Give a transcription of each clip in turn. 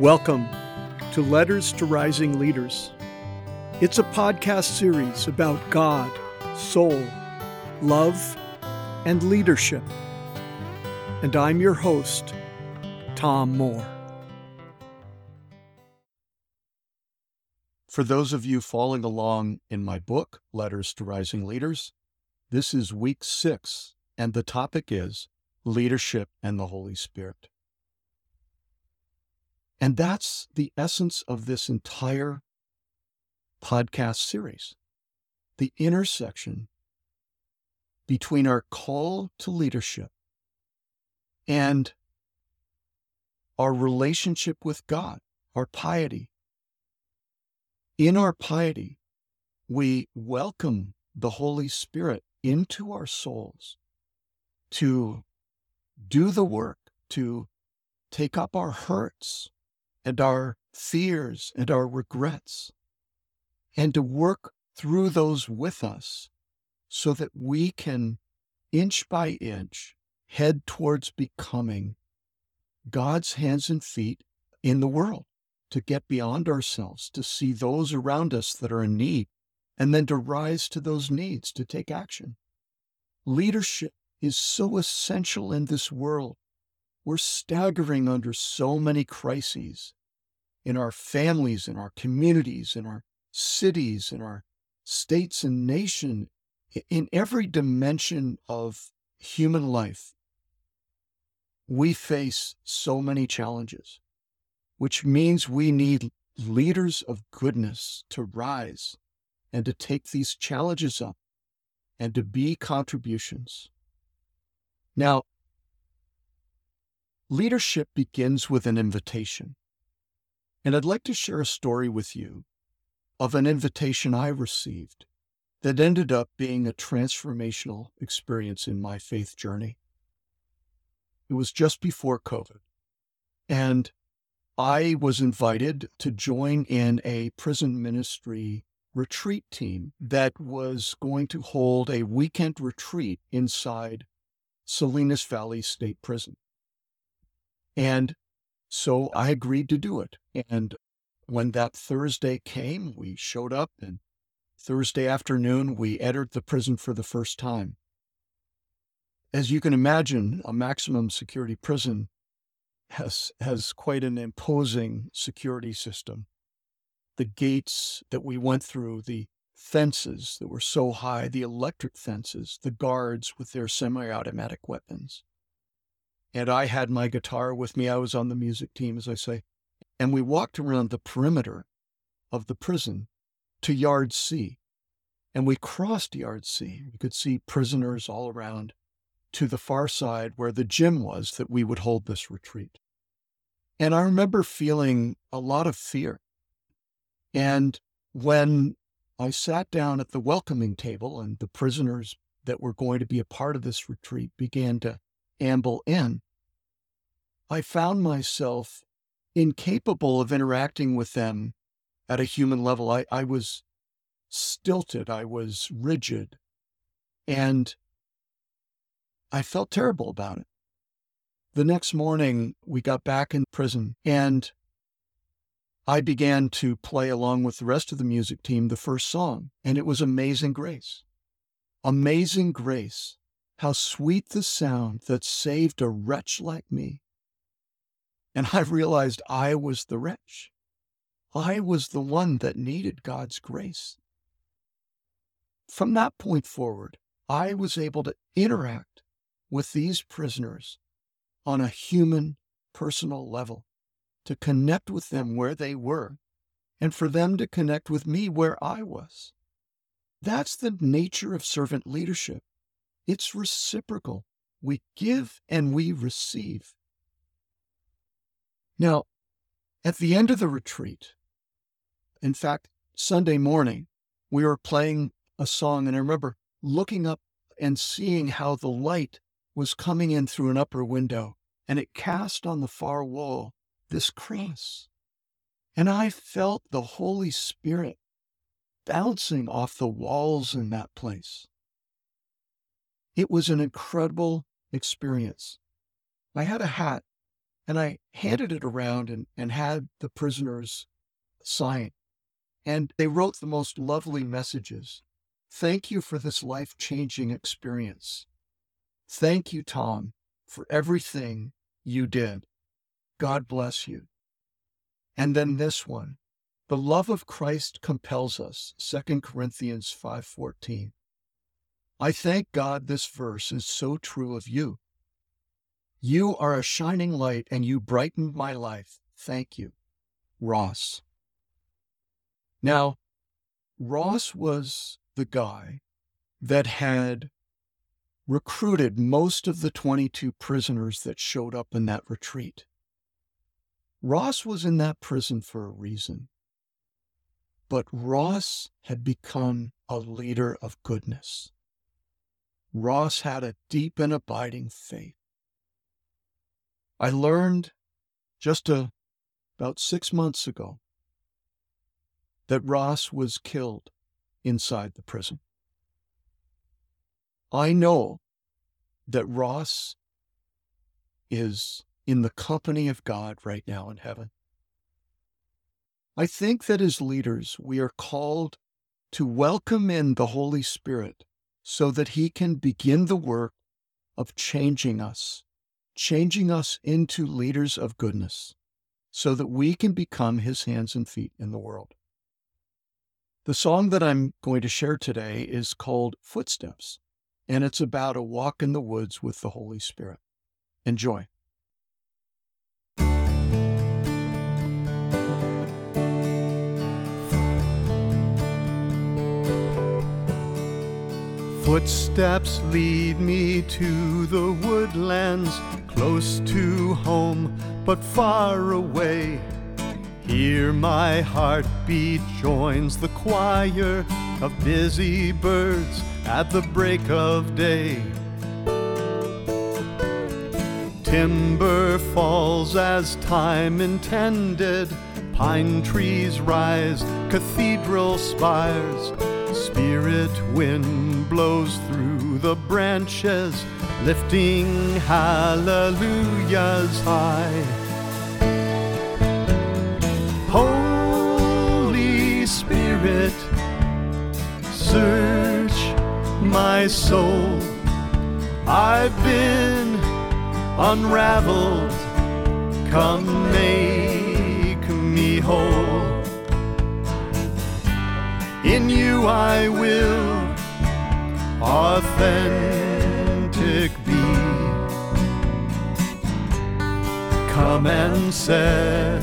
Welcome to Letters to Rising Leaders. It's a podcast series about God, soul, love, and leadership. And I'm your host, Tom Mohr. For those of you following along in my book, Letters to Rising Leaders, this is week six, and the topic is Leadership and the Holy Spirit. And that's the essence of this entire podcast series the intersection between our call to leadership and our relationship with God, our piety. In our piety, we welcome the Holy Spirit into our souls to do the work, to take up our hurts, and our fears and our regrets, and to work through those with us so that we can, inch by inch, head towards becoming God's hands and feet in the world, to get beyond ourselves, to see those around us that are in need, and then to rise to those needs, to take action. Leadership is so essential in this world. We're staggering under so many crises in our families, in our communities, in our cities, in our states and nation, in every dimension of human life, we face so many challenges, which means we need leaders of goodness to rise and to take these challenges up and to be contributions. Now, leadership begins with an invitation. And I'd like to share a story with you of an invitation I received that ended up being a transformational experience in my faith journey. It was just before COVID. And I was invited to join in a prison ministry retreat team that was going to hold a weekend retreat inside Salinas Valley State Prison. And so I agreed to do it. And when that Thursday came, we showed up, and Thursday afternoon, we entered the prison for the first time. As you can imagine, a maximum security prison has, has quite an imposing security system. The gates that we went through, the fences that were so high, the electric fences, the guards with their semi automatic weapons and I had my guitar with me. I was on the music team, as I say. And we walked around the perimeter of the prison to Yard C. And we crossed Yard C. We could see prisoners all around to the far side where the gym was that we would hold this retreat. And I remember feeling a lot of fear. And when I sat down at the welcoming table and the prisoners that were going to be a part of this retreat began to amble in, I found myself incapable of interacting with them at a human level. I, I was stilted, I was rigid, and I felt terrible about it. The next morning, we got back in prison, and I began to play along with the rest of the music team the first song, and it was Amazing Grace. Amazing Grace how sweet the sound that saved a wretch like me. And I realized I was the wretch. I was the one that needed God's grace. From that point forward, I was able to interact with these prisoners on a human, personal level, to connect with them where they were, and for them to connect with me where I was. That's the nature of servant leadership. It's reciprocal. We give and we receive. Now, at the end of the retreat, in fact, Sunday morning, we were playing a song, and I remember looking up and seeing how the light was coming in through an upper window, and it cast on the far wall this cross. And I felt the Holy Spirit bouncing off the walls in that place. It was an incredible experience. I had a hat And I handed it around and, and had the prisoners sign. And they wrote the most lovely messages. Thank you for this life changing experience. Thank you, Tom, for everything you did. God bless you. And then this one. The love of Christ compels us. 2 Corinthians 5:14. I thank God this verse is so true of you. You are a shining light and you brightened my life. Thank you. Ross. Now, Ross was the guy that had recruited most of the 22 prisoners that showed up in that retreat. Ross was in that prison for a reason. But Ross had become a leader of goodness. Ross had a deep and abiding faith. I learned just a, about six months ago that Ross was killed inside the prison. I know that Ross is in the company of God right now in heaven. I think that as leaders, we are called to welcome in the Holy Spirit so that He can begin the work of changing us, changing us into leaders of goodness, so that we can become His hands and feet in the world. The song that I'm going to share today is called Footsteps, and it's about a walk in the woods with the Holy Spirit. Enjoy. Footsteps lead me to the woodlands, close to home, but far away. Here my heartbeat joins the choir of busy birds at the break of day. Timber falls as time intended, pine trees rise, cathedral spires Spirit wind blows through the branches, lifting hallelujahs high. Holy Spirit, search my soul. I've been unraveled, come make me whole. In you I will authentic be. Come and set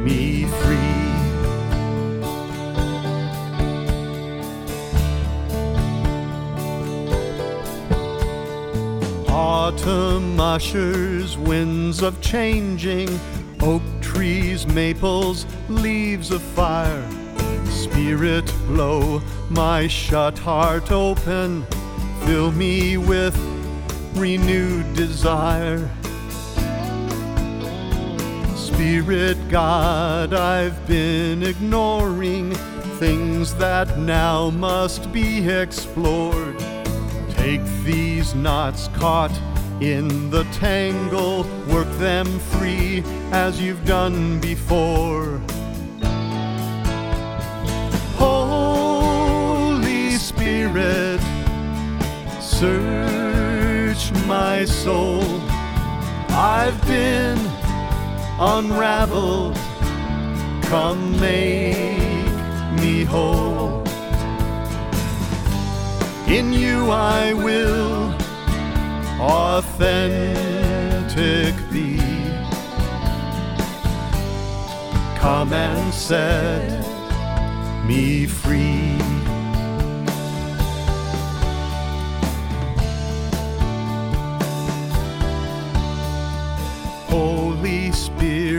me free. Autumn ushers winds of changing, oak trees, maples, leaves of fire Spirit, blow my shut heart open, fill me with renewed desire. Spirit God, I've been ignoring things that now must be explored. Take these knots caught in the tangle, work them free as you've done before. Spirit, search my soul. I've been unraveled, come make me whole. In you I will authentic be. Come and set me free.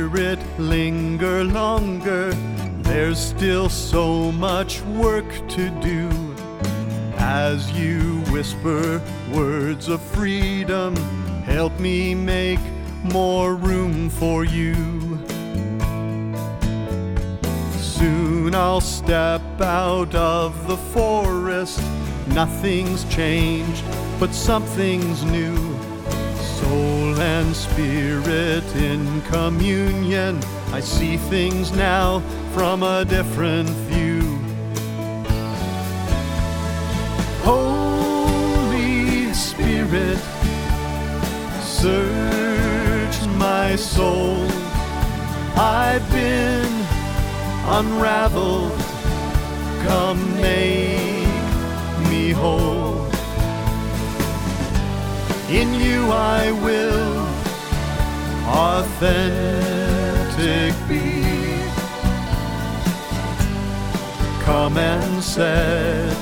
Spirit, linger longer. There's still so much work to do. As you whisper words of freedom, help me make more room for you. Soon I'll step out of the forest. Nothing's changed, but something's new. So and spirit in communion, I see things now from a different view. Holy Spirit, search my soul. I've been unraveled. Come make me whole. In you I will authentic be. Come and set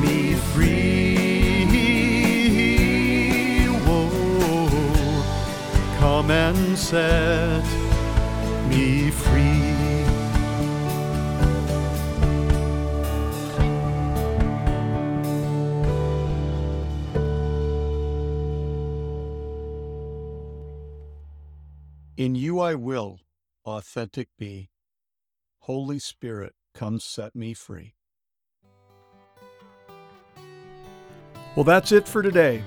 me free. Whoa. Come and set me free. In you I will authentic be. Holy Spirit, come set me free. Well, that's it for today.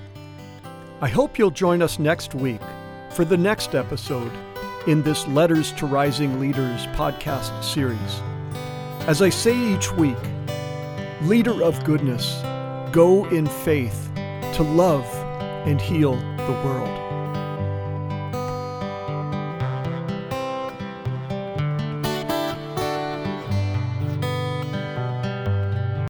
I hope you'll join us next week for the next episode in this Letters to Rising Leaders podcast series. As I say each week, leader of goodness, go in faith to love and heal the world.